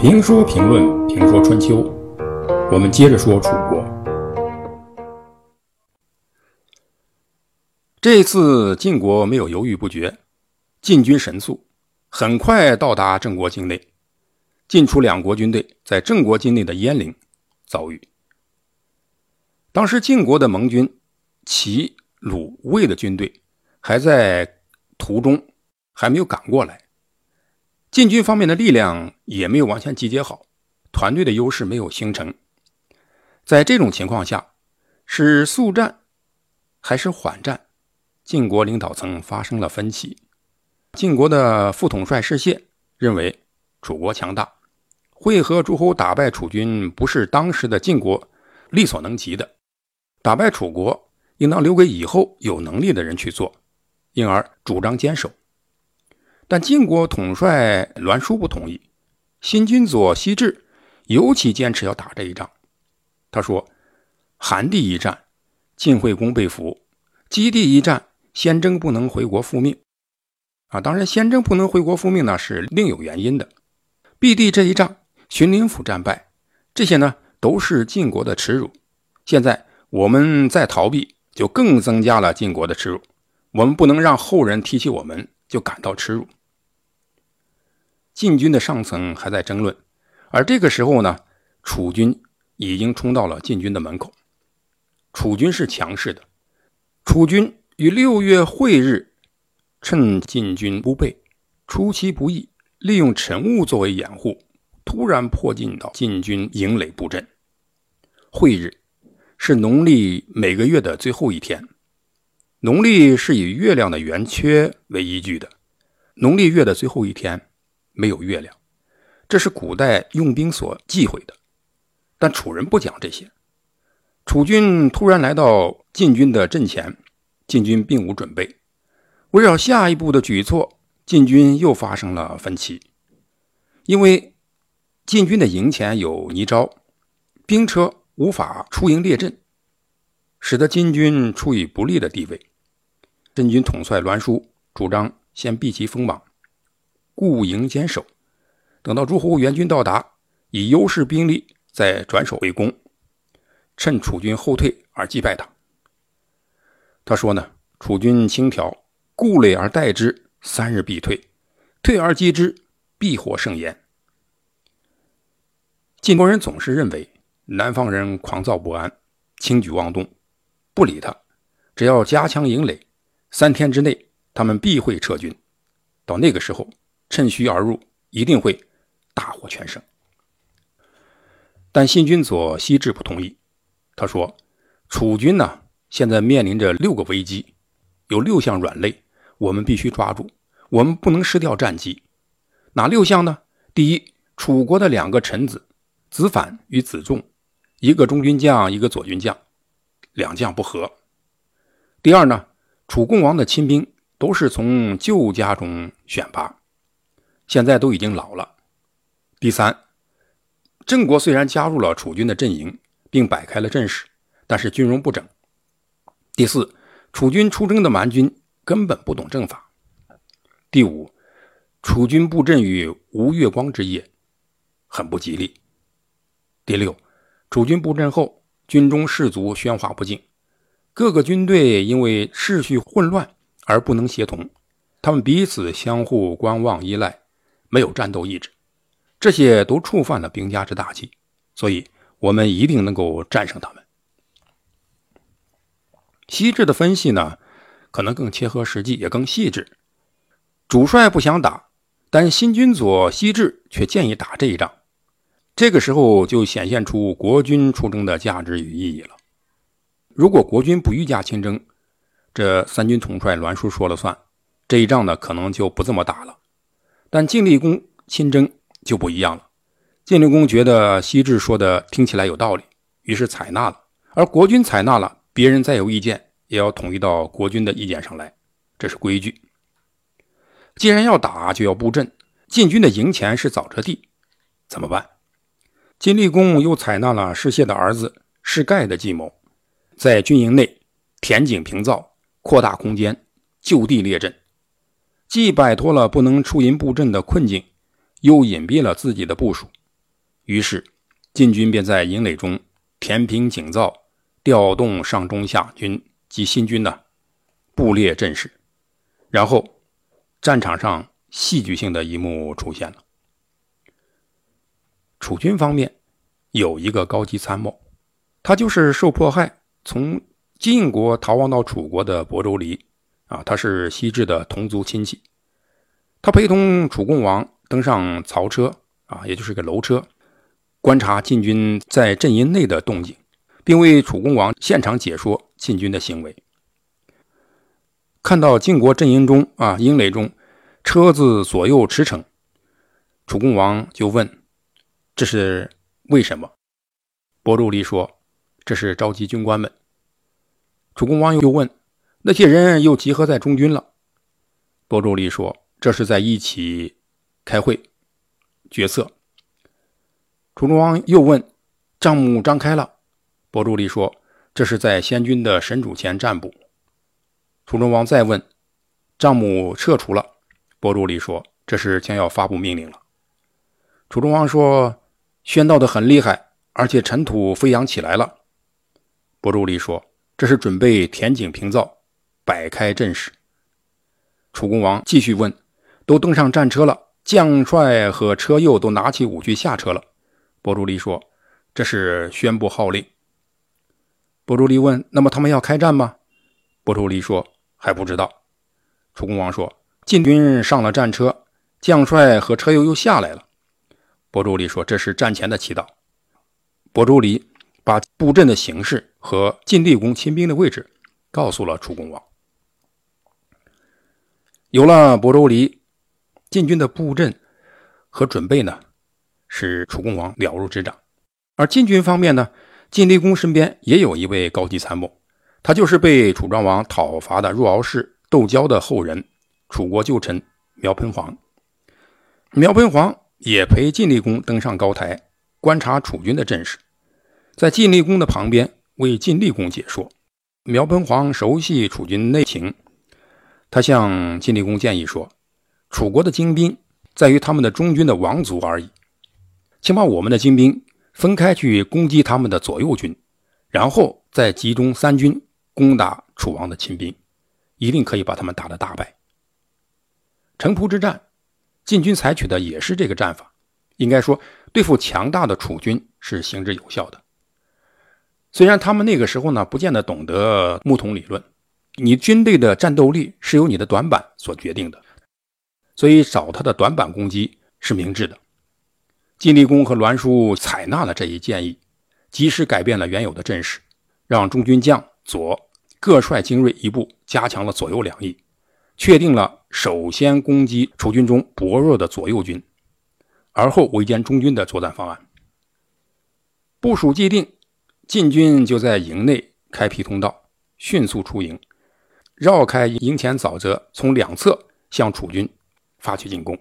评说评论评说春秋，我们接着说楚国。这次晋国没有犹豫不决，进军神速，很快到达郑国境内。晋楚两国军队在郑国境内的鄢陵遭遇。当时晋国的盟军齐、鲁、魏的军队还在途中，还没有赶过来。晋军方面的力量也没有完全集结好，团队的优势没有形成。在这种情况下，是速战还是缓战？晋国领导层发生了分歧。晋国的副统帅士燮认为楚国强大，会合诸侯打败楚军不是当时的晋国力所能及的，打败楚国应当留给以后有能力的人去做，因而主张坚守。但晋国统帅栾书不同意，新君左西至尤其坚持要打这一仗。他说：“韩地一战，晋惠公被俘；基地一战，先征不能回国复命。啊，当然，先征不能回国复命呢，是另有原因的。毕地这一仗，荀林府战败，这些呢都是晋国的耻辱。现在我们再逃避，就更增加了晋国的耻辱。我们不能让后人提起我们就感到耻辱。”晋军的上层还在争论，而这个时候呢，楚军已经冲到了晋军的门口。楚军是强势的，楚军于六月晦日，趁晋军不备、出其不意，利用晨雾作为掩护，突然迫近到晋军营垒布阵。晦日是农历每个月的最后一天，农历是以月亮的圆缺为依据的，农历月的最后一天。没有月亮，这是古代用兵所忌讳的。但楚人不讲这些。楚军突然来到晋军的阵前，晋军并无准备，围绕下一步的举措，晋军又发生了分歧。因为晋军的营前有泥沼，兵车无法出营列阵，使得晋军处于不利的地位。晋军统帅栾书主张先避其锋芒。固营坚守，等到诸侯援军到达，以优势兵力再转守为攻，趁楚军后退而击败他。他说呢：“楚军轻佻，固垒而待之，三日必退；退而击之，必获胜焉。”晋国人总是认为南方人狂躁不安、轻举妄动，不理他，只要加强营垒，三天之内他们必会撤军。到那个时候。趁虚而入，一定会大获全胜。但新君左西至不同意。他说：“楚军呢，现在面临着六个危机，有六项软肋，我们必须抓住，我们不能失掉战机。哪六项呢？第一，楚国的两个臣子子反与子仲，一个中军将，一个左军将，两将不和。第二呢，楚共王的亲兵都是从旧家中选拔。”现在都已经老了。第三，郑国虽然加入了楚军的阵营，并摆开了阵势，但是军容不整。第四，楚军出征的蛮军根本不懂阵法。第五，楚军布阵于无月光之夜，很不吉利。第六，楚军布阵后，军中士卒喧哗不静，各个军队因为秩序混乱而不能协同，他们彼此相互观望依赖。没有战斗意志，这些都触犯了兵家之大忌，所以我们一定能够战胜他们。西至的分析呢，可能更切合实际，也更细致。主帅不想打，但新军左西至却建议打这一仗，这个时候就显现出国军出征的价值与意义了。如果国军不御驾亲征，这三军统帅栾书说了算，这一仗呢，可能就不这么打了。但晋厉公亲征就不一样了。晋厉公觉得西至说的听起来有道理，于是采纳了。而国君采纳了，别人再有意见，也要统一到国君的意见上来，这是规矩。既然要打，就要布阵。晋军的营前是沼泽地，怎么办？晋厉公又采纳了士燮的儿子士盖的计谋，在军营内填井平灶，扩大空间，就地列阵。既摆脱了不能出营布阵的困境，又隐蔽了自己的部署，于是晋军便在营垒中填平井灶，调动上中下军及新军呢，布列阵势，然后战场上戏剧性的一幕出现了。楚军方面有一个高级参谋，他就是受迫害从晋国逃亡到楚国的亳州离啊，他是西至的同族亲戚，他陪同楚共王登上曹车啊，也就是个楼车，观察晋军在阵营内的动静，并为楚共王现场解说晋军的行为。看到晋国阵营中啊营垒中车子左右驰骋，楚共王就问。这是为什么？伯州离说：“这是召集军官们。”楚公王又问：“那些人又集合在中军了？”伯州离说：“这是在一起开会决策。”楚庄王又问：“帐幕张开了？”伯州离说：“这是在先君的神主前占卜。”楚庄王再问：“帐幕撤除了？”伯州离说：“这是将要发布命令了。”楚庄王说。喧闹的很厉害，而且尘土飞扬起来了。伯州离说：“这是准备填井平灶，摆开阵势。”楚公王继续问：“都登上战车了，将帅和车右都拿起武器下车了。”伯州离说：“这是宣布号令。”伯州离问：“那么他们要开战吗？”伯州离说：“还不知道。”楚公王说：“晋军上了战车，将帅和车右又下来了。”伯州离说：“这是战前的祈祷。”伯州离把布阵的形式和晋厉公亲兵的位置告诉了楚公王。有了亳州离，晋军的布阵和准备呢，使楚共王了如指掌。而晋军方面呢，晋厉公身边也有一位高级参谋，他就是被楚庄王讨伐的若敖氏窦交的后人，楚国旧臣苗喷黄。苗喷黄。也陪晋厉公登上高台，观察楚军的阵势，在晋厉公的旁边为晋厉公解说。苗喷黄熟悉楚军内情，他向晋厉公建议说：“楚国的精兵在于他们的中军的王族而已，请把我们的精兵分开去攻击他们的左右军，然后再集中三军攻打楚王的亲兵，一定可以把他们打得大败。”城濮之战。晋军采取的也是这个战法，应该说对付强大的楚军是行之有效的。虽然他们那个时候呢不见得懂得木桶理论，你军队的战斗力是由你的短板所决定的，所以找他的短板攻击是明智的。晋厉公和栾书采纳了这一建议，及时改变了原有的阵势，让中军将左各率精锐一部，加强了左右两翼。确定了首先攻击楚军中薄弱的左右军，而后围歼中军的作战方案。部署既定，晋军就在营内开辟通道，迅速出营，绕开营前沼泽，从两侧向楚军发起进攻。